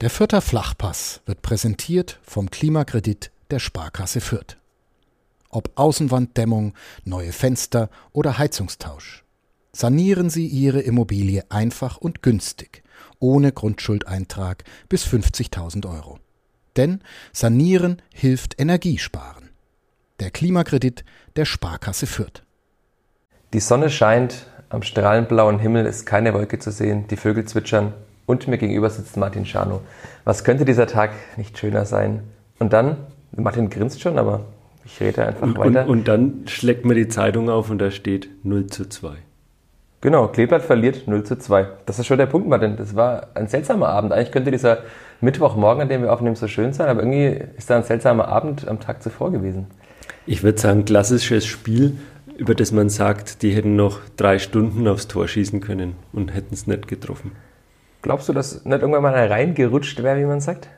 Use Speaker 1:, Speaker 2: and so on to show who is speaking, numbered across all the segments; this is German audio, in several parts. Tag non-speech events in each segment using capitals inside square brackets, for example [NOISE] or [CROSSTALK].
Speaker 1: Der Fürther Flachpass wird präsentiert vom Klimakredit der Sparkasse Fürth. Ob Außenwanddämmung, neue Fenster oder Heizungstausch. Sanieren Sie Ihre Immobilie einfach und günstig, ohne Grundschuldeintrag bis 50.000 Euro. Denn Sanieren hilft Energiesparen. Der Klimakredit der Sparkasse Fürth.
Speaker 2: Die Sonne scheint, am strahlend blauen Himmel ist keine Wolke zu sehen, die Vögel zwitschern und mir gegenüber sitzt Martin Schano. Was könnte dieser Tag nicht schöner sein? Und dann, Martin grinst schon, aber ich rede einfach
Speaker 3: und,
Speaker 2: weiter.
Speaker 3: Und, und, dann schlägt man die Zeitung auf und da steht 0 zu 2.
Speaker 2: Genau, Kleeblatt verliert 0 zu 2. Das ist schon der Punkt, Martin. Das war ein seltsamer Abend. Eigentlich könnte dieser Mittwochmorgen, an dem wir aufnehmen, so schön sein, aber irgendwie ist da ein seltsamer Abend am Tag zuvor gewesen.
Speaker 3: Ich würde sagen, klassisches Spiel, über das man sagt, die hätten noch drei Stunden aufs Tor schießen können und hätten es nicht getroffen.
Speaker 2: Glaubst du, dass nicht irgendwann mal reingerutscht wäre, wie man sagt?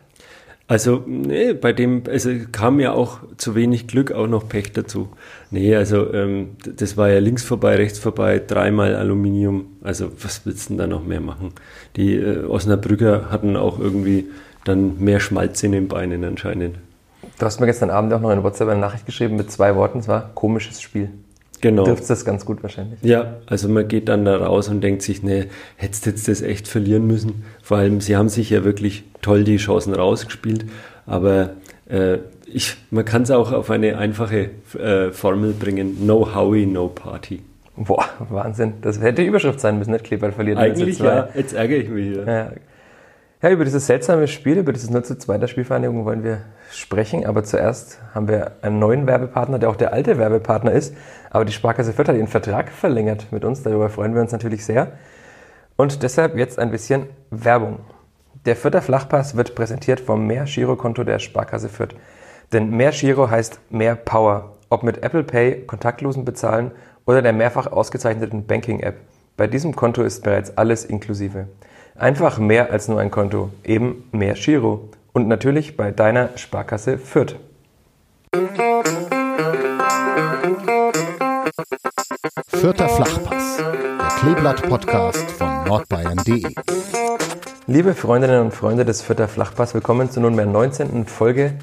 Speaker 3: Also, nee, bei dem, also kam ja auch zu wenig Glück, auch noch Pech dazu. Nee, also ähm, das war ja links vorbei, rechts vorbei, dreimal Aluminium. Also was willst du denn da noch mehr machen? Die äh, Osnabrücker hatten auch irgendwie dann mehr Schmalz in den Beinen anscheinend.
Speaker 2: Du hast mir gestern Abend auch noch eine WhatsApp eine Nachricht geschrieben mit zwei Worten, es war komisches Spiel.
Speaker 3: Genau.
Speaker 2: Trifft das ganz gut wahrscheinlich.
Speaker 3: Ja, also man geht dann da raus und denkt sich, nee, hättest jetzt das echt verlieren müssen. Vor allem, sie haben sich ja wirklich toll die Chancen rausgespielt, aber äh, ich, man kann es auch auf eine einfache äh, Formel bringen, no Howie, no Party.
Speaker 2: Boah, Wahnsinn. Das hätte die Überschrift sein müssen, nicht Kleber verliert.
Speaker 3: Eigentlich ja, jetzt ärgere ich mich hier.
Speaker 2: Ja. Ja, über dieses seltsame Spiel, über dieses 0 zu 2 der Spielvereinigung wollen wir sprechen. Aber zuerst haben wir einen neuen Werbepartner, der auch der alte Werbepartner ist. Aber die Sparkasse Fürth hat ihren Vertrag verlängert mit uns. Darüber freuen wir uns natürlich sehr. Und deshalb jetzt ein bisschen Werbung. Der Fürther Flachpass wird präsentiert vom Mehr-Giro-Konto der Sparkasse Fürth. Denn mehr Giro heißt mehr Power. Ob mit Apple Pay, kontaktlosen Bezahlen oder der mehrfach ausgezeichneten Banking-App. Bei diesem Konto ist bereits alles inklusive. Einfach mehr als nur ein Konto, eben mehr Giro. Und natürlich bei deiner Sparkasse Fürth.
Speaker 1: Vierter Flachpass, der Kleeblatt-Podcast von nordbayern.de.
Speaker 2: Liebe Freundinnen und Freunde des Vierter Flachpass, willkommen zur nunmehr 19. Folge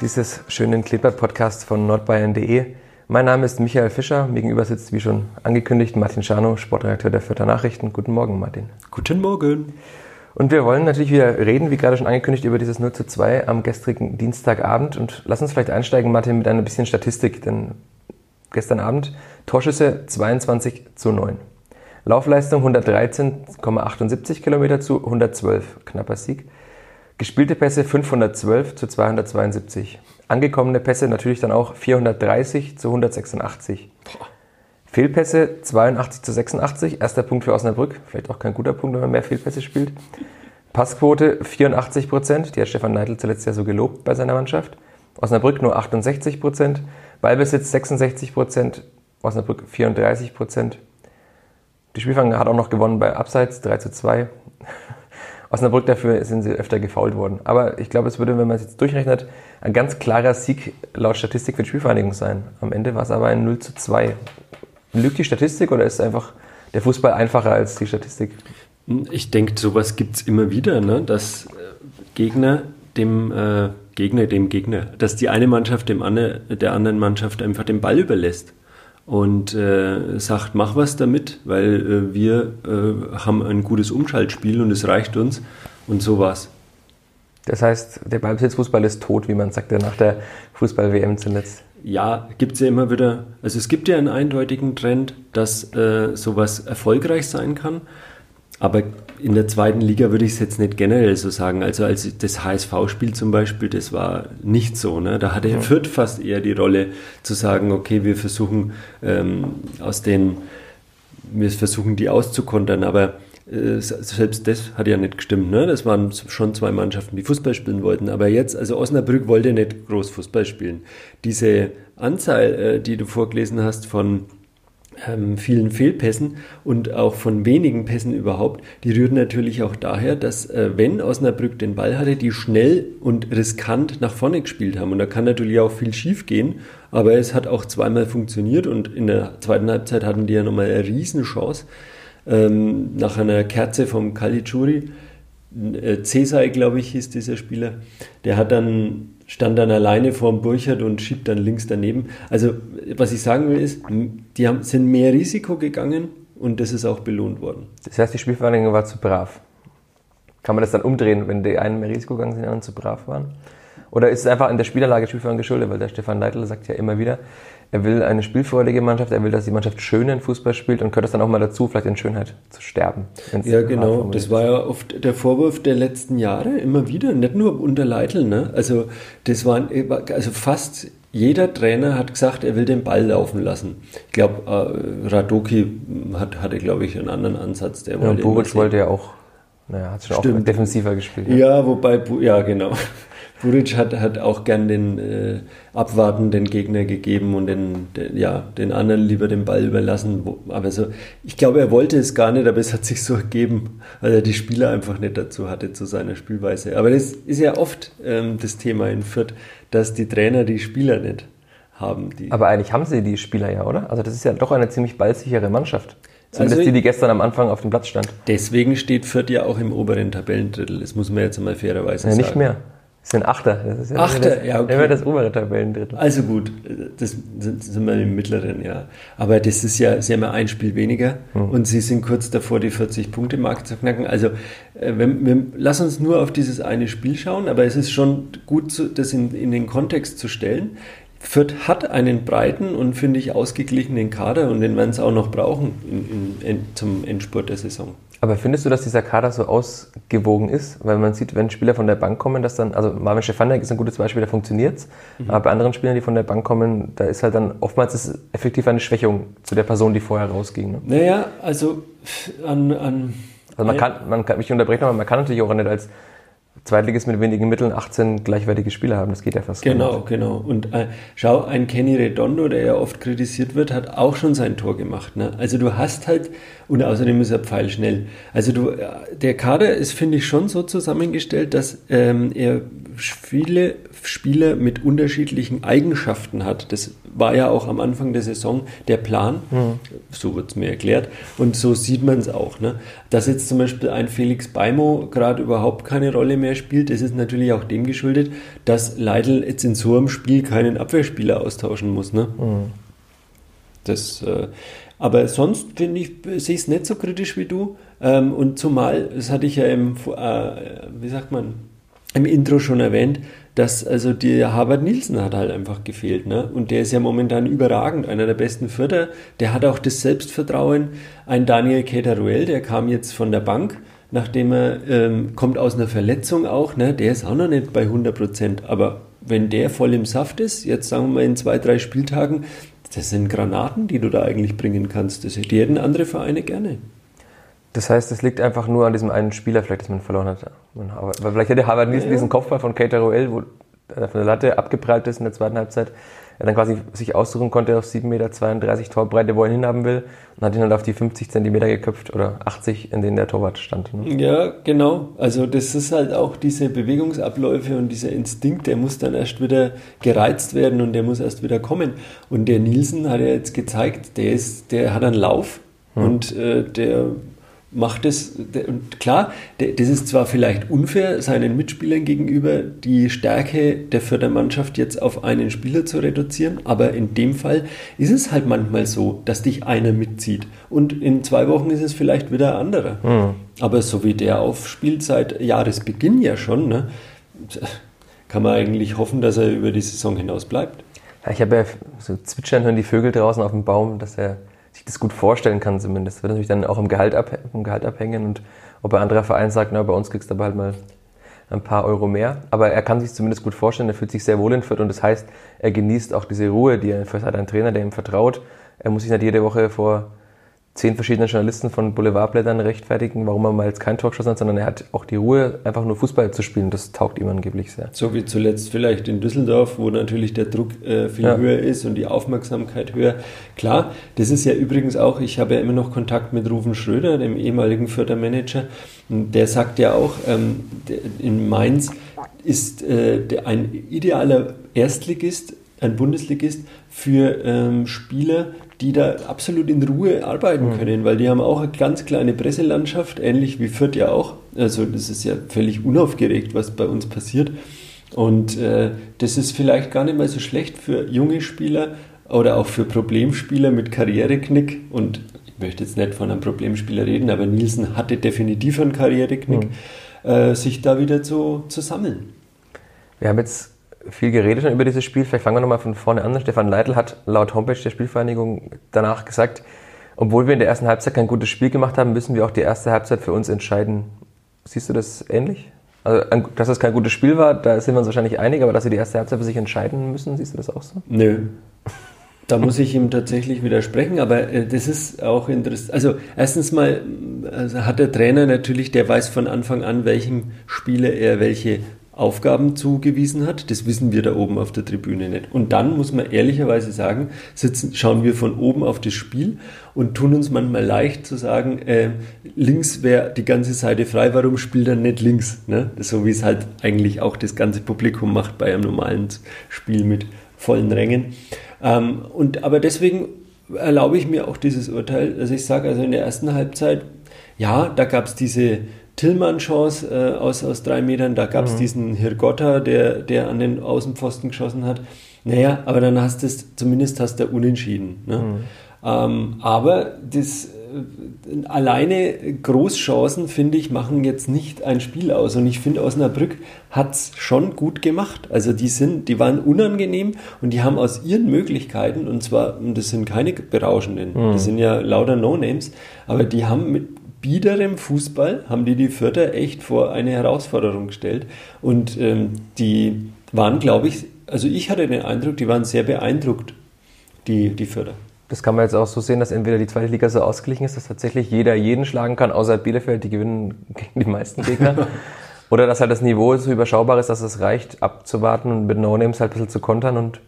Speaker 2: dieses schönen Kleeblatt-Podcasts von nordbayern.de. Mein Name ist Michael Fischer. Mir gegenüber sitzt, wie schon angekündigt, Martin Schano, Sportredakteur der Vierter Nachrichten. Guten Morgen, Martin.
Speaker 3: Guten Morgen.
Speaker 2: Und wir wollen natürlich wieder reden, wie gerade schon angekündigt, über dieses 0 zu 2 am gestrigen Dienstagabend. Und lass uns vielleicht einsteigen, Martin, mit ein bisschen Statistik. Denn gestern Abend Torschüsse 22 zu 9. Laufleistung 113,78 Kilometer zu 112. Knapper Sieg. Gespielte Pässe 512 zu 272. Angekommene Pässe natürlich dann auch 430 zu 186. Boah. Fehlpässe 82 zu 86. Erster Punkt für Osnabrück. Vielleicht auch kein guter Punkt, wenn man mehr Fehlpässe spielt. Passquote 84 Prozent. Die hat Stefan Neidl zuletzt ja so gelobt bei seiner Mannschaft. Osnabrück nur 68 Prozent. Ballbesitz 66 Prozent. Osnabrück 34 Prozent. Die Spielfang hat auch noch gewonnen bei Abseits 3 zu 2. [LAUGHS] Osnabrück dafür sind sie öfter gefault worden. Aber ich glaube, es würde, wenn man es jetzt durchrechnet, ein ganz klarer Sieg laut Statistik für die Spielvereinigung sein. Am Ende war es aber ein 0 zu 2. Lügt die Statistik oder ist einfach der Fußball einfacher als die Statistik?
Speaker 3: Ich denke, sowas gibt es immer wieder, ne? dass Gegner dem äh, Gegner dem Gegner, dass die eine Mannschaft dem andre, der anderen Mannschaft einfach den Ball überlässt und äh, sagt, mach was damit, weil äh, wir äh, haben ein gutes Umschaltspiel und es reicht uns und so war's.
Speaker 2: Das heißt, der Ballbesitzfußball ist tot, wie man sagte nach der Fußball-WM zuletzt.
Speaker 3: Ja, gibt es ja immer wieder. Also es gibt ja einen eindeutigen Trend, dass äh, sowas erfolgreich sein kann. Aber in der zweiten Liga würde ich es jetzt nicht generell so sagen. Also als das HSV-Spiel zum Beispiel, das war nicht so. Ne? Da hatte ja. Fürth fast eher die Rolle zu sagen, okay, wir versuchen ähm, aus den, wir versuchen die auszukontern, aber äh, selbst das hat ja nicht gestimmt. Ne? Das waren schon zwei Mannschaften, die Fußball spielen wollten. Aber jetzt, also Osnabrück wollte nicht groß Fußball spielen. Diese Anzahl, äh, die du vorgelesen hast von ähm, vielen Fehlpässen und auch von wenigen Pässen überhaupt, die rühren natürlich auch daher, dass äh, wenn Osnabrück den Ball hatte, die schnell und riskant nach vorne gespielt haben. Und da kann natürlich auch viel schief gehen, aber es hat auch zweimal funktioniert und in der zweiten Halbzeit hatten die ja nochmal eine Riesenchance ähm, nach einer Kerze vom Caligiuri äh, Cesai, glaube ich, hieß dieser Spieler. Der hat dann, stand dann alleine vorm Burchard und schiebt dann links daneben. Also, was ich sagen will, ist, die haben, sind mehr Risiko gegangen und das ist auch belohnt worden.
Speaker 2: Das heißt, die Spielverhandlung war zu brav. Kann man das dann umdrehen, wenn die einen mehr Risiko gegangen sind, die anderen zu brav waren? Oder ist es einfach in der Spielanlage Spielverhandlung geschuldet? Weil der Stefan Leitl sagt ja immer wieder, er will eine spielfreudige Mannschaft, er will, dass die Mannschaft schönen Fußball spielt und gehört es dann auch mal dazu, vielleicht in Schönheit zu sterben.
Speaker 3: Ja, genau. Das war ja oft der Vorwurf der letzten Jahre, immer wieder, nicht nur unter Leitl. Ne? Also, das waren, also fast jeder Trainer hat gesagt, er will den Ball laufen lassen. Ich glaube, äh, Radoki hat, hatte, glaube ich, einen anderen Ansatz.
Speaker 2: Der ja, Buric wollte ja auch naja, hat schon Stimmt. auch defensiver gespielt.
Speaker 3: Ja, ja wobei, ja, genau. Buric hat, hat auch gern den äh, abwartenden Gegner gegeben und den, den, ja, den anderen lieber den Ball überlassen. Aber so, ich glaube, er wollte es gar nicht, aber es hat sich so ergeben, weil er die Spieler einfach nicht dazu hatte zu seiner Spielweise. Aber das ist ja oft ähm, das Thema in Fürth, dass die Trainer die Spieler nicht haben.
Speaker 2: aber eigentlich haben sie die Spieler ja, oder? Also das ist ja doch eine ziemlich ballsichere Mannschaft. Zumindest also, die, die gestern am Anfang auf dem Platz stand.
Speaker 3: Deswegen steht Fürth ja auch im oberen Tabellendrittel. Das muss man jetzt mal fairerweise
Speaker 2: ja,
Speaker 3: sagen.
Speaker 2: Nicht mehr. Es sind Achter.
Speaker 3: Das ist ja Achter,
Speaker 2: das,
Speaker 3: ja,
Speaker 2: okay. Immer das obere Tabellendrittel.
Speaker 3: Also gut, das sind wir im mittleren, ja. Aber das ist ja, sie haben ja ein Spiel weniger mhm. und sie sind kurz davor, die 40-Punkte-Marke zu knacken. Also, äh, wenn, wir, lass uns nur auf dieses eine Spiel schauen, aber es ist schon gut, das in, in den Kontext zu stellen. Fürth hat einen breiten und, finde ich, ausgeglichenen Kader und den werden sie auch noch brauchen in, in, in, zum Endspurt der Saison.
Speaker 2: Aber findest du, dass dieser Kader so ausgewogen ist? Weil man sieht, wenn Spieler von der Bank kommen, dass dann, also Marvin Stefanek ist ein gutes Beispiel, da funktioniert es. Mhm. Aber bei anderen Spielern, die von der Bank kommen, da ist halt dann oftmals ist effektiv eine Schwächung zu der Person, die vorher rausging. Ne?
Speaker 3: Naja, also an. an
Speaker 2: also man kann, man kann, mich unterbrechen, aber man kann natürlich auch nicht als Zweitligist mit wenigen Mitteln 18 gleichwertige Spieler haben. Das geht ja fast
Speaker 3: Genau, nicht. genau. Und äh, schau, ein Kenny Redondo, der ja oft kritisiert wird, hat auch schon sein Tor gemacht. Ne? Also du hast halt, und außerdem ist er pfeilschnell. Also du, äh, der Kader ist, finde ich, schon so zusammengestellt, dass ähm, er viele Spieler mit unterschiedlichen Eigenschaften hat. Das war ja auch am Anfang der Saison der Plan, mhm. so wird es mir erklärt, und so sieht man es auch. Ne? Dass jetzt zum Beispiel ein Felix Beimo gerade überhaupt keine Rolle mehr spielt, das ist natürlich auch dem geschuldet, dass Leidl jetzt in so einem Spiel keinen Abwehrspieler austauschen muss. Ne? Mhm. Das, äh, aber sonst finde ich, sehe ich es nicht so kritisch wie du. Ähm, und zumal, das hatte ich ja im, äh, wie sagt man, im Intro schon erwähnt, dass also der Harvard Nielsen hat halt einfach gefehlt. Ne? Und der ist ja momentan überragend, einer der besten Vierter. Der hat auch das Selbstvertrauen. Ein Daniel Keteruel, der kam jetzt von der Bank, nachdem er ähm, kommt aus einer Verletzung auch. Ne? Der ist auch noch nicht bei 100 Prozent. Aber wenn der voll im Saft ist, jetzt sagen wir mal in zwei, drei Spieltagen, das sind Granaten, die du da eigentlich bringen kannst. Das hätten andere Vereine gerne.
Speaker 2: Das heißt, es liegt einfach nur an diesem einen Spieler, vielleicht, dass man verloren hat. Weil vielleicht hätte Harvard ja, ja. diesen Kopfball von Kater Roel, wo er von der Latte abgeprallt ist in der zweiten Halbzeit, er dann quasi sich aussuchen konnte auf 7,32 Meter Torbreite, wo er ihn hinhaben will, und hat ihn dann auf die 50 Zentimeter geköpft oder 80, in denen der Torwart stand.
Speaker 3: Ne? Ja, genau. Also das ist halt auch diese Bewegungsabläufe und dieser Instinkt, der muss dann erst wieder gereizt werden und der muss erst wieder kommen. Und der Nielsen hat ja jetzt gezeigt, der ist, der hat einen Lauf hm. und äh, der macht es, und klar, das ist zwar vielleicht unfair seinen Mitspielern gegenüber, die Stärke der Fördermannschaft jetzt auf einen Spieler zu reduzieren, aber in dem Fall ist es halt manchmal so, dass dich einer mitzieht und in zwei Wochen ist es vielleicht wieder ein anderer. Mhm. Aber so wie der aufspielt seit Jahresbeginn ja schon, ne, kann man eigentlich hoffen, dass er über die Saison hinaus bleibt.
Speaker 2: Ja, ich habe ja so zwitschern hören die Vögel draußen auf dem Baum, dass er sich das gut vorstellen kann zumindest. Wird natürlich dann auch im Gehalt, ab, im Gehalt abhängen und ob ein anderer Verein sagt, na, bei uns kriegst du aber halt mal ein paar Euro mehr. Aber er kann sich zumindest gut vorstellen, er fühlt sich sehr wohl in Fürth und das heißt, er genießt auch diese Ruhe, die er, für hat einen Trainer, der ihm vertraut. Er muss sich nicht jede Woche vor zehn verschiedenen Journalisten von Boulevardblättern rechtfertigen, warum er mal jetzt kein geschossen hat, sondern er hat auch die Ruhe, einfach nur Fußball zu spielen. Das taugt ihm angeblich sehr.
Speaker 3: So wie zuletzt vielleicht in Düsseldorf, wo natürlich der Druck äh, viel ja. höher ist und die Aufmerksamkeit höher. Klar, das ist ja übrigens auch, ich habe ja immer noch Kontakt mit Rufen Schröder, dem ehemaligen Fördermanager, der sagt ja auch, ähm, in Mainz ist äh, ein idealer Erstligist, ein Bundesligist für ähm, Spieler, die da absolut in Ruhe arbeiten mhm. können, weil die haben auch eine ganz kleine Presselandschaft, ähnlich wie Fürth ja auch. Also das ist ja völlig unaufgeregt, was bei uns passiert. Und äh, das ist vielleicht gar nicht mal so schlecht für junge Spieler oder auch für Problemspieler mit Karriereknick. Und ich möchte jetzt nicht von einem Problemspieler reden, aber Nielsen hatte definitiv einen Karriereknick, mhm. äh, sich da wieder zu, zu sammeln.
Speaker 2: Wir haben jetzt viel geredet über dieses Spiel. Vielleicht fangen wir nochmal von vorne an. Stefan Leitl hat laut Homepage der Spielvereinigung danach gesagt, obwohl wir in der ersten Halbzeit kein gutes Spiel gemacht haben, müssen wir auch die erste Halbzeit für uns entscheiden. Siehst du das ähnlich? Also, dass es kein gutes Spiel war, da sind wir uns wahrscheinlich einig, aber dass sie die erste Halbzeit für sich entscheiden müssen, siehst du das auch so?
Speaker 3: Nö. Da muss ich ihm tatsächlich widersprechen, aber äh, das ist auch interessant. Also erstens mal also hat der Trainer natürlich, der weiß von Anfang an, welchem Spieler er welche Aufgaben zugewiesen hat. Das wissen wir da oben auf der Tribüne nicht. Und dann muss man ehrlicherweise sagen, sitzen, schauen wir von oben auf das Spiel und tun uns manchmal leicht zu sagen, äh, links wäre die ganze Seite frei, warum spielt er nicht links? Ne? So wie es halt eigentlich auch das ganze Publikum macht bei einem normalen Spiel mit vollen Rängen. Ähm, und, aber deswegen erlaube ich mir auch dieses Urteil, dass ich sage, also in der ersten Halbzeit, ja, da gab es diese Tillmann-Chance äh, aus, aus drei Metern, da gab es mhm. diesen Hirgotta, der, der an den Außenpfosten geschossen hat. Naja, aber dann hast du es, zumindest hast du unentschieden. Ne? Mhm. Ähm, aber das äh, alleine Großchancen, finde ich, machen jetzt nicht ein Spiel aus. Und ich finde, Osnabrück hat es schon gut gemacht. Also die sind, die waren unangenehm und die haben aus ihren Möglichkeiten, und zwar, das sind keine berauschenden, mhm. das sind ja lauter No-Names, aber die haben mit biederem Fußball haben die die Vierter echt vor eine Herausforderung gestellt. Und ähm, die waren, glaube ich, also ich hatte den Eindruck, die waren sehr beeindruckt, die, die Vierter.
Speaker 2: Das kann man jetzt auch so sehen, dass entweder die zweite Liga so ausgeglichen ist, dass tatsächlich jeder jeden schlagen kann, außer Bielefeld, die gewinnen gegen die meisten Gegner. [LAUGHS] Oder dass halt das Niveau so überschaubar ist, dass es reicht, abzuwarten und mit No-Names halt ein bisschen zu kontern. Und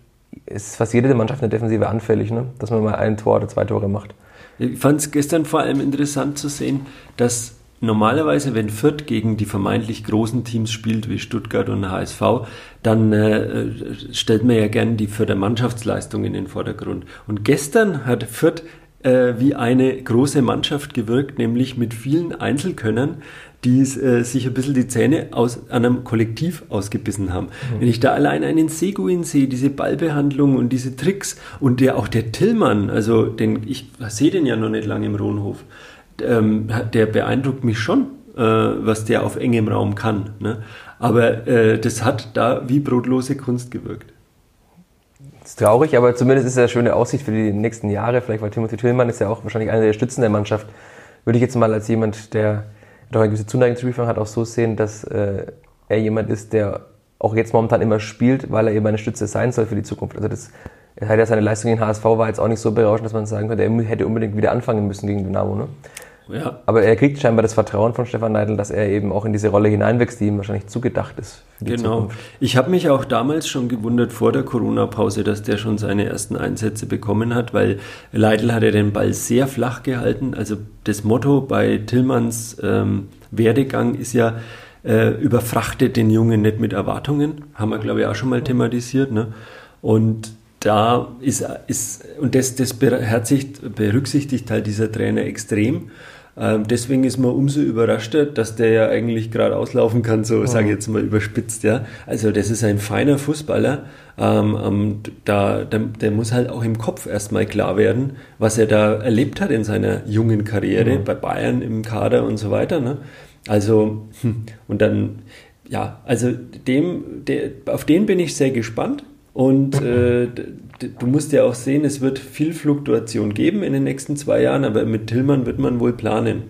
Speaker 2: es ist fast jede Mannschaft in der Defensive anfällig, ne? dass man mal ein Tor oder zwei Tore macht.
Speaker 3: Ich fand es gestern vor allem interessant zu sehen, dass normalerweise, wenn Fürth gegen die vermeintlich großen Teams spielt, wie Stuttgart und HSV, dann äh, stellt man ja gern die Fürther Mannschaftsleistung in den Vordergrund. Und gestern hat Fürth äh, wie eine große Mannschaft gewirkt, nämlich mit vielen Einzelkönnern, die äh, sich ein bisschen die Zähne aus einem Kollektiv ausgebissen haben. Mhm. Wenn ich da allein einen Seguin sehe, diese Ballbehandlung und diese Tricks und der auch der Tillmann, also den, ich sehe den ja noch nicht lange im Rohnhof, ähm, der beeindruckt mich schon, äh, was der auf engem Raum kann. Ne? Aber äh, das hat da wie brotlose Kunst gewirkt.
Speaker 2: Ist traurig, aber zumindest ist es eine schöne Aussicht für die nächsten Jahre. Vielleicht, weil Timothy Tillmann ist ja auch wahrscheinlich einer der Stützen der Mannschaft. Würde ich jetzt mal als jemand, der doch eine gewisse Zuneigung zu Spielfang hat, auch so sehen, dass äh, er jemand ist, der auch jetzt momentan immer spielt, weil er eben eine Stütze sein soll für die Zukunft. Also das, er hat ja seine Leistung in HSV war jetzt auch nicht so berauschend, dass man sagen könnte, er hätte unbedingt wieder anfangen müssen gegen Dynamo. Ne? Ja. Aber er kriegt scheinbar das Vertrauen von Stefan Neidl, dass er eben auch in diese Rolle hineinwächst, die ihm wahrscheinlich zugedacht ist.
Speaker 3: genau. Zukunft. Ich habe mich auch damals schon gewundert vor der Corona-Pause, dass der schon seine ersten Einsätze bekommen hat, weil Leidl hat ja den Ball sehr flach gehalten. Also das Motto bei Tillmanns ähm, Werdegang ist ja, äh, überfrachtet den Jungen nicht mit Erwartungen. Haben wir, glaube ich, auch schon mal thematisiert. Ne? Und da ist, ist und das, das berücksichtigt halt dieser Trainer extrem. Ähm, deswegen ist man umso überraschter, dass der ja eigentlich gerade auslaufen kann, so mhm. sage ich jetzt mal überspitzt. Ja, Also das ist ein feiner Fußballer. Ähm, ähm, da, der, der, muss halt auch im Kopf erstmal klar werden, was er da erlebt hat in seiner jungen Karriere mhm. bei Bayern im Kader und so weiter. Ne? Also, hm, und dann, ja, also dem, der, auf den bin ich sehr gespannt. Und äh, du musst ja auch sehen, es wird viel Fluktuation geben in den nächsten zwei Jahren, aber mit Tillmann wird man wohl planen.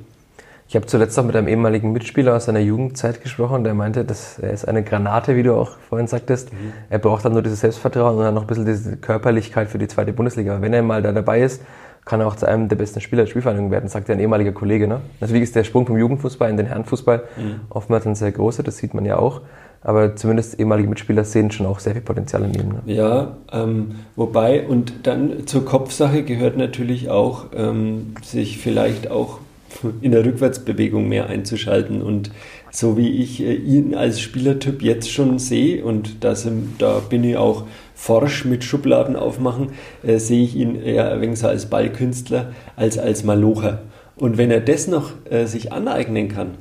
Speaker 2: Ich habe zuletzt auch mit einem ehemaligen Mitspieler aus seiner Jugendzeit gesprochen, der meinte, dass er ist eine Granate, wie du auch vorhin sagtest. Mhm. Er braucht dann nur dieses Selbstvertrauen und dann noch ein bisschen diese Körperlichkeit für die zweite Bundesliga. Aber wenn er mal da dabei ist, kann er auch zu einem der besten Spieler der Spielvereinigung werden, sagt ja ein ehemaliger Kollege. Ne? Natürlich ist der Sprung vom Jugendfußball in den Herrenfußball mhm. oftmals ein sehr großer, das sieht man ja auch aber zumindest ehemalige Mitspieler sehen schon auch sehr viel Potenzial in ihm.
Speaker 3: Ne? Ja, ähm, wobei, und dann zur Kopfsache gehört natürlich auch, ähm, sich vielleicht auch in der Rückwärtsbewegung mehr einzuschalten und so wie ich äh, ihn als Spielertyp jetzt schon sehe und das, da bin ich auch forsch mit Schubladen aufmachen, äh, sehe ich ihn eher ein so als Ballkünstler als als Malocher. Und wenn er das noch äh, sich aneignen kann,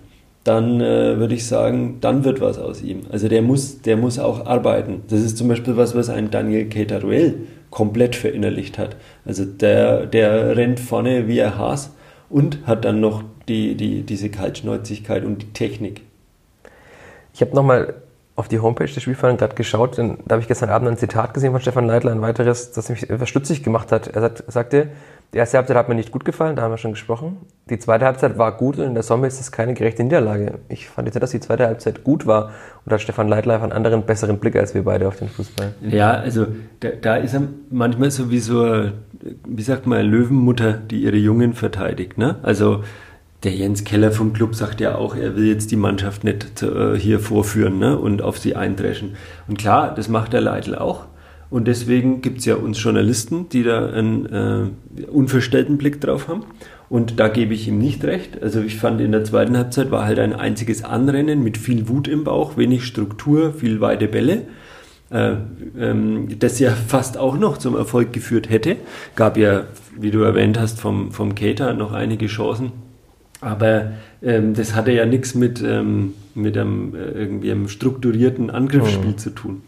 Speaker 3: dann äh, würde ich sagen, dann wird was aus ihm. Also der muss, der muss auch arbeiten. Das ist zum Beispiel was, was ein Daniel Keteruel komplett verinnerlicht hat. Also der, der rennt vorne wie ein Haas und hat dann noch die, die, diese Kaltschnäuzigkeit und die Technik.
Speaker 2: Ich habe nochmal auf die Homepage des Spielvereins gerade geschaut, denn da habe ich gestern Abend ein Zitat gesehen von Stefan Leitler, ein weiteres, das mich etwas stutzig gemacht hat. Er sagt, sagte, die erste Halbzeit hat mir nicht gut gefallen, da haben wir schon gesprochen. Die zweite Halbzeit war gut und in der Sommer ist es keine gerechte Niederlage. Ich fand jetzt dass die zweite Halbzeit gut war und hat Stefan Leitler einfach einen anderen, besseren Blick als wir beide auf den Fußball.
Speaker 3: Ja, also da, da ist er manchmal so wie so, wie sagt man, Löwenmutter, die ihre Jungen verteidigt. Ne? Also der Jens Keller vom Club sagt ja auch, er will jetzt die Mannschaft nicht äh, hier vorführen ne? und auf sie eindreschen. Und klar, das macht der Leitl auch. Und deswegen gibt es ja uns Journalisten, die da einen äh, unverstellten Blick drauf haben. Und da gebe ich ihm nicht recht. Also ich fand in der zweiten Halbzeit war halt ein einziges Anrennen mit viel Wut im Bauch, wenig Struktur, viel weite Bälle. Äh, ähm, das ja fast auch noch zum Erfolg geführt hätte. Gab ja, wie du erwähnt hast, vom, vom Cater noch einige Chancen aber ähm, das hatte ja nichts mit, ähm, mit einem, äh, irgendwie einem strukturierten Angriffsspiel mhm. zu tun.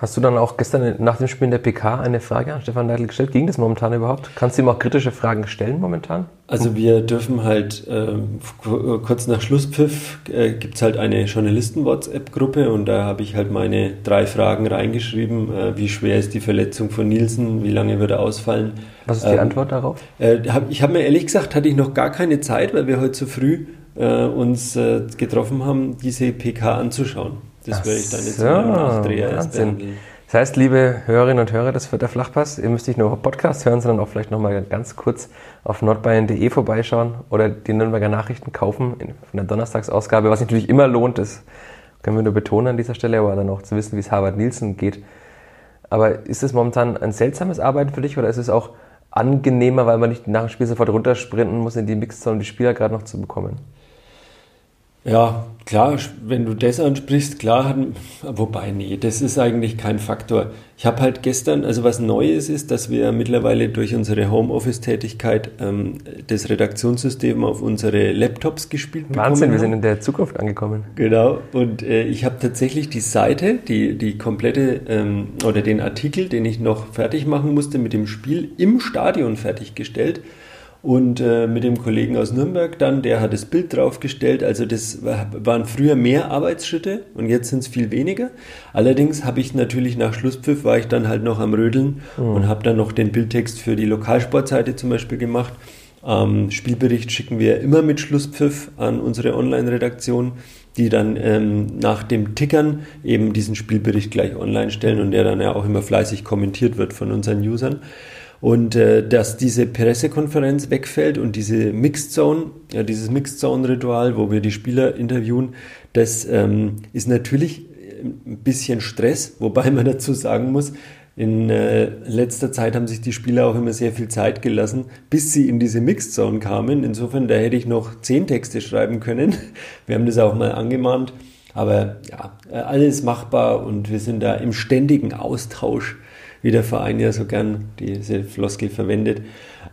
Speaker 2: Hast du dann auch gestern nach dem Spiel in der PK eine Frage an Stefan Leitl gestellt? Ging das momentan überhaupt? Kannst du ihm auch kritische Fragen stellen momentan?
Speaker 3: Also wir dürfen halt äh, kurz nach Schlusspfiff äh, gibt es halt eine Journalisten-WhatsApp-Gruppe und da habe ich halt meine drei Fragen reingeschrieben. Äh, wie schwer ist die Verletzung von Nielsen? Wie lange wird er ausfallen?
Speaker 2: Was ist die ähm, Antwort darauf?
Speaker 3: Äh, hab, ich habe mir ehrlich gesagt, hatte ich noch gar keine Zeit, weil wir heute zu früh äh, uns äh, getroffen haben, diese PK anzuschauen. Das werde ich dann jetzt so, erst behandeln.
Speaker 2: Das heißt, liebe Hörerinnen und Hörer des der Flachpass, ihr müsst nicht nur Podcast hören, sondern auch vielleicht nochmal ganz kurz auf nordbayern.de vorbeischauen oder die Nürnberger Nachrichten kaufen von der Donnerstagsausgabe, was natürlich immer lohnt, das können wir nur betonen an dieser Stelle, aber dann auch zu wissen, wie es Harvard Nielsen geht. Aber ist es momentan ein seltsames Arbeiten für dich oder ist es auch angenehmer, weil man nicht nach dem Spiel sofort runtersprinten muss in die Mixzone, um die Spieler gerade noch zu bekommen?
Speaker 3: Ja, klar, wenn du das ansprichst, klar, wobei, nee, das ist eigentlich kein Faktor. Ich habe halt gestern, also was Neues ist, dass wir mittlerweile durch unsere Homeoffice-Tätigkeit ähm, das Redaktionssystem auf unsere Laptops gespielt
Speaker 2: Wahnsinn, bekommen Wahnsinn, wir sind in der Zukunft angekommen.
Speaker 3: Genau, und äh, ich habe tatsächlich die Seite, die, die komplette, ähm, oder den Artikel, den ich noch fertig machen musste mit dem Spiel, im Stadion fertiggestellt und äh, mit dem Kollegen aus Nürnberg dann, der hat das Bild draufgestellt. Also das waren früher mehr Arbeitsschritte und jetzt sind es viel weniger. Allerdings habe ich natürlich nach Schlusspfiff war ich dann halt noch am Rödeln mhm. und habe dann noch den Bildtext für die Lokalsportseite zum Beispiel gemacht. Ähm, Spielbericht schicken wir immer mit Schlusspfiff an unsere Online-Redaktion, die dann ähm, nach dem Tickern eben diesen Spielbericht gleich online stellen und der dann ja auch immer fleißig kommentiert wird von unseren Usern. Und äh, dass diese Pressekonferenz wegfällt und diese Mixed Zone, ja, dieses Mixed Zone-Ritual, wo wir die Spieler interviewen, das ähm, ist natürlich ein bisschen Stress, [LAUGHS] wobei man dazu sagen muss, in äh, letzter Zeit haben sich die Spieler auch immer sehr viel Zeit gelassen, bis sie in diese Mixed Zone kamen. Insofern, da hätte ich noch zehn Texte schreiben können. [LAUGHS] Wir haben das auch mal angemahnt. Aber ja, alles machbar und wir sind da im ständigen Austausch wie der Verein ja so gern diese Floskel verwendet.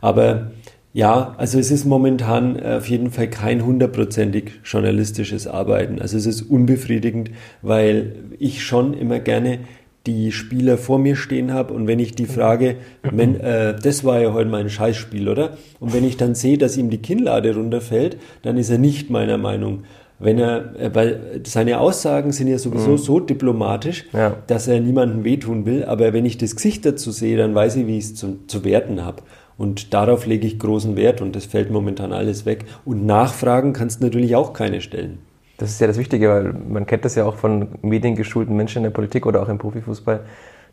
Speaker 3: Aber ja, also es ist momentan auf jeden Fall kein hundertprozentig journalistisches Arbeiten. Also es ist unbefriedigend, weil ich schon immer gerne die Spieler vor mir stehen habe und wenn ich die frage, wenn, äh, das war ja heute mein Scheißspiel, oder? Und wenn ich dann sehe, dass ihm die Kinnlade runterfällt, dann ist er nicht meiner Meinung wenn er, äh, weil seine Aussagen sind ja sowieso mhm. so diplomatisch, ja. dass er niemandem wehtun will, aber wenn ich das Gesicht dazu sehe, dann weiß ich, wie ich es zu, zu werten habe. Und darauf lege ich großen Wert und das fällt momentan alles weg. Und Nachfragen kannst du natürlich auch keine stellen.
Speaker 2: Das ist ja das Wichtige, weil man kennt das ja auch von mediengeschulten Menschen in der Politik oder auch im Profifußball.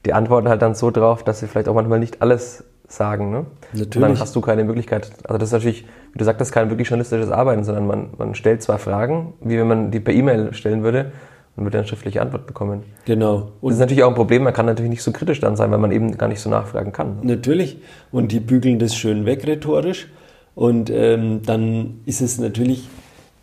Speaker 2: Die antworten halt dann so drauf, dass sie vielleicht auch manchmal nicht alles sagen. Ne? Natürlich. Und dann hast du keine Möglichkeit. Also das ist natürlich, wie du sagtest, kein wirklich journalistisches Arbeiten, sondern man, man stellt zwar Fragen, wie wenn man die per E-Mail stellen würde und würde eine schriftliche Antwort bekommen.
Speaker 3: Genau.
Speaker 2: Und das ist natürlich auch ein Problem, man kann natürlich nicht so kritisch dann sein, weil man eben gar nicht so nachfragen kann.
Speaker 3: Natürlich. Und die bügeln das schön weg rhetorisch. Und ähm, dann ist es natürlich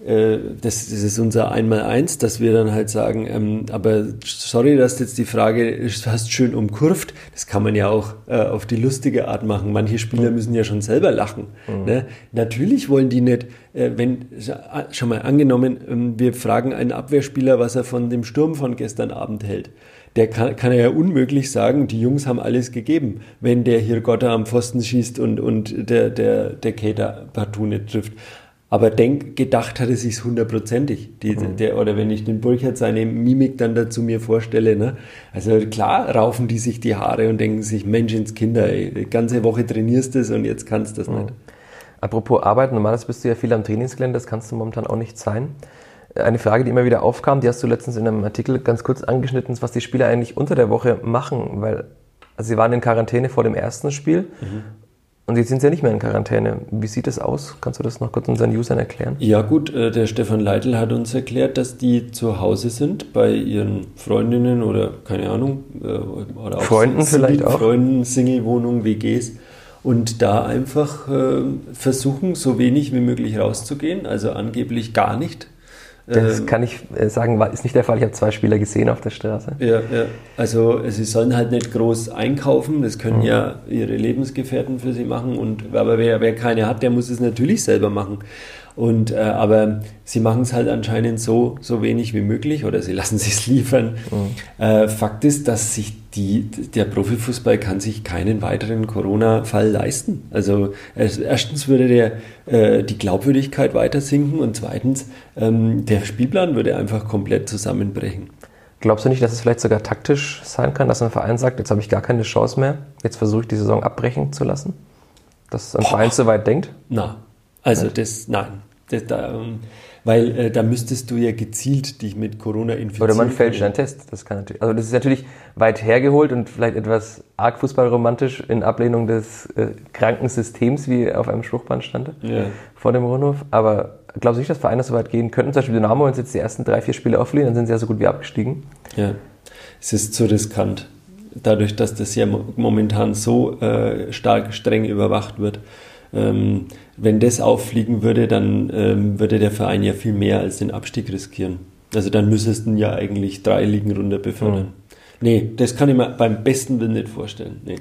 Speaker 3: das, das ist unser Einmal-Eins, dass wir dann halt sagen, ähm, aber sorry, dass jetzt die Frage hast schön umkurvt. Das kann man ja auch äh, auf die lustige Art machen. Manche Spieler müssen ja schon selber lachen. Mhm. Ne? Natürlich wollen die nicht, äh, wenn, schon mal angenommen, ähm, wir fragen einen Abwehrspieler, was er von dem Sturm von gestern Abend hält der kann, kann er ja unmöglich sagen, die Jungs haben alles gegeben, wenn der hier Gotter am Pfosten schießt und, und der, der, der Kater partout nicht trifft. Aber denk, gedacht hat er sich hundertprozentig. Mhm. Der, oder wenn ich den Burkhardt seine Mimik dann dazu mir vorstelle, ne? Also klar raufen die sich die Haare und denken sich, Mensch ins Kinder, ey, die ganze Woche trainierst du es und jetzt kannst du das mhm. nicht.
Speaker 2: Apropos Arbeit, normalerweise bist du ja viel am Trainingsgelände, das kannst du momentan auch nicht sein. Eine Frage, die immer wieder aufkam, die hast du letztens in einem Artikel ganz kurz angeschnitten, was die Spieler eigentlich unter der Woche machen, weil also sie waren in Quarantäne vor dem ersten Spiel mhm. Und jetzt sind sie ja nicht mehr in Quarantäne. Wie sieht es aus? Kannst du das noch kurz unseren Usern erklären?
Speaker 3: Ja gut, äh, der Stefan Leitl hat uns erklärt, dass die zu Hause sind bei ihren Freundinnen oder keine Ahnung. Äh,
Speaker 2: oder auch Freunden Single, vielleicht auch.
Speaker 3: Freunden, Single-Wohnungen, WGs. Und da einfach äh, versuchen, so wenig wie möglich rauszugehen. Also angeblich gar nicht.
Speaker 2: Das ähm, kann ich äh, sagen, ist nicht der Fall. Ich habe zwei Spieler gesehen auf der Straße.
Speaker 3: Ja, ja. Also sie sollen halt nicht groß einkaufen. Das können mhm. ja ihre Lebensgefährten für sie machen. Und aber wer, wer keine hat, der muss es natürlich selber machen. Und, äh, aber sie machen es halt anscheinend so, so wenig wie möglich oder sie [LAUGHS] lassen sich liefern. Mhm. Äh, Fakt ist, dass sich die, der Profifußball kann sich keinen weiteren Corona-Fall leisten. Also erstens würde der, äh, die Glaubwürdigkeit weiter sinken und zweitens ähm, der Spielplan würde einfach komplett zusammenbrechen.
Speaker 2: Glaubst du nicht, dass es vielleicht sogar taktisch sein kann, dass ein Verein sagt, jetzt habe ich gar keine Chance mehr, jetzt versuche ich die Saison abbrechen zu lassen? Dass ein Boah. Verein so weit denkt?
Speaker 3: Na, also das, nein. Das, da, ähm, weil äh, da müsstest du ja gezielt dich mit Corona infizieren.
Speaker 2: Oder man fälscht einen Test. Das kann natürlich. Also das ist natürlich weit hergeholt und vielleicht etwas arg fußballromantisch in Ablehnung des äh, kranken Systems, wie auf einem Spruchband stand ja. vor dem Rundhof. Aber glaubst du nicht, dass Vereine so weit gehen könnten? Zum Beispiel Dynamo, wenn sie jetzt die ersten drei, vier Spiele auflehnen, dann sind sie ja so gut wie abgestiegen.
Speaker 3: Ja, es ist zu riskant. Dadurch, dass das ja momentan so äh, stark streng überwacht wird. Ähm, wenn das auffliegen würde, dann ähm, würde der Verein ja viel mehr als den Abstieg riskieren. Also dann müsstest du ja eigentlich drei Ligen runter befördern. Mhm. Nee, das kann ich mir beim besten Willen nicht vorstellen. Nee.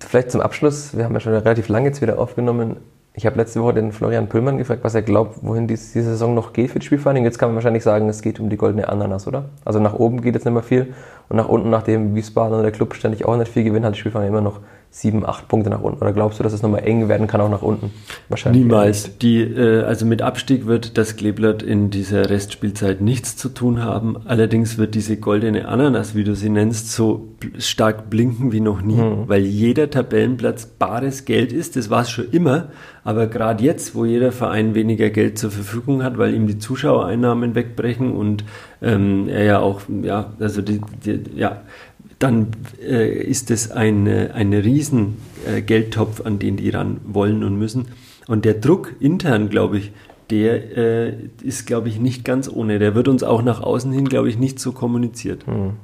Speaker 2: Vielleicht zum Abschluss, wir haben ja schon relativ lange jetzt wieder aufgenommen. Ich habe letzte Woche den Florian Püllmann gefragt, was er glaubt, wohin die, diese Saison noch geht für die Spielvereinigung. Jetzt kann man wahrscheinlich sagen, es geht um die goldene Ananas, oder? Also nach oben geht jetzt nicht mehr viel und nach unten, nachdem Wiesbaden oder der Club ständig auch nicht viel gewinnen, hat die Spielvereinigung immer noch sieben, acht Punkte nach unten? Oder glaubst du, dass es nochmal eng werden kann, auch nach unten?
Speaker 3: Wahrscheinlich. Niemals. Die, äh, also mit Abstieg wird das Kleeblatt in dieser Restspielzeit nichts zu tun haben. Allerdings wird diese goldene Ananas, wie du sie nennst, so stark blinken wie noch nie, mhm. weil jeder Tabellenplatz bares Geld ist. Das war es schon immer. Aber gerade jetzt, wo jeder Verein weniger Geld zur Verfügung hat, weil ihm die Zuschauereinnahmen wegbrechen und ähm, er ja auch, ja, also die, die ja, dann äh, ist es ein, ein riesen äh, Geldtopf, an den die ran wollen und müssen. Und der Druck intern, glaube ich, der äh, ist, glaube ich, nicht ganz ohne. Der wird uns auch nach außen hin, glaube ich, nicht so kommuniziert. Hm.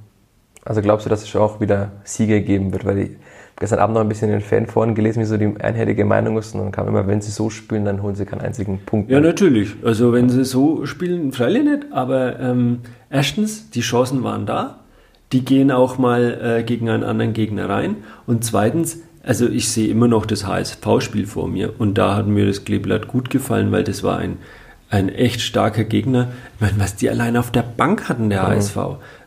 Speaker 2: Also glaubst du, dass es auch wieder Siege geben wird? Weil ich gestern Abend noch ein bisschen in den Fanforen gelesen, wie so die einhellige Meinung ist. Und dann kam immer, wenn sie so spielen, dann holen sie keinen einzigen Punkt.
Speaker 3: Ja, natürlich. Also wenn sie so spielen, freilich nicht. Aber ähm, erstens, die Chancen waren da die gehen auch mal äh, gegen einen anderen Gegner rein. Und zweitens, also ich sehe immer noch das HSV-Spiel vor mir und da hat mir das Kleeblatt gut gefallen, weil das war ein, ein echt starker Gegner. Ich meine, was die allein auf der Bank hatten, der mhm. HSV.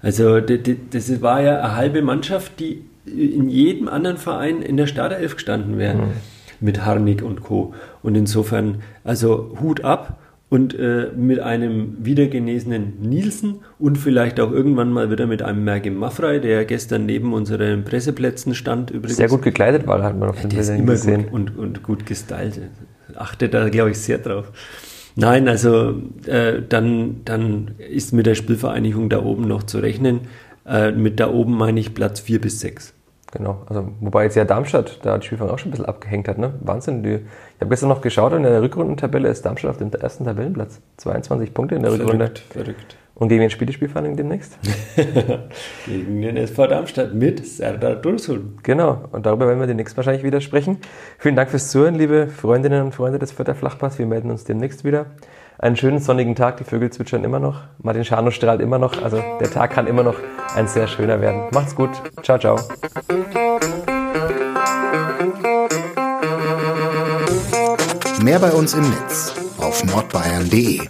Speaker 3: Also das war ja eine halbe Mannschaft, die in jedem anderen Verein in der Startelf gestanden wären. Mhm. Mit Harnik und Co. Und insofern, also Hut ab und äh, mit einem wiedergenesenen Nielsen und vielleicht auch irgendwann mal wieder mit einem Mergim Maffrey, der gestern neben unseren Presseplätzen stand.
Speaker 2: Übrigens. Sehr gut gekleidet war, hat man auf
Speaker 3: den ja, Bildern gesehen. Gut und, und gut gestylt. Achtet da, glaube ich, sehr drauf. Nein, also äh, dann, dann ist mit der Spielvereinigung da oben noch zu rechnen. Äh, mit da oben meine ich Platz 4 bis 6.
Speaker 2: Genau, also wobei jetzt ja Darmstadt da die Spielfang auch schon ein bisschen abgehängt hat, ne? Wahnsinn. Die, ich habe gestern noch geschaut, in der Rückrundentabelle ist Darmstadt auf dem ersten Tabellenplatz. 22 Punkte in der verrückt, Rückrunde. Verrückt. Und gegen wen spielt die Spielvereinigung demnächst? [LAUGHS]
Speaker 3: gegen den SV Darmstadt mit Serdar Dursun.
Speaker 2: Genau, und darüber werden wir demnächst wahrscheinlich wieder sprechen. Vielen Dank fürs Zuhören, liebe Freundinnen und Freunde des Vierter Flachpass. Wir melden uns demnächst wieder. Einen schönen sonnigen Tag. Die Vögel zwitschern immer noch. Martin Schano strahlt immer noch. Also der Tag kann immer noch ein sehr schöner werden. Macht's gut. Ciao, ciao.
Speaker 1: Mehr bei uns im Netz auf nordbayern.de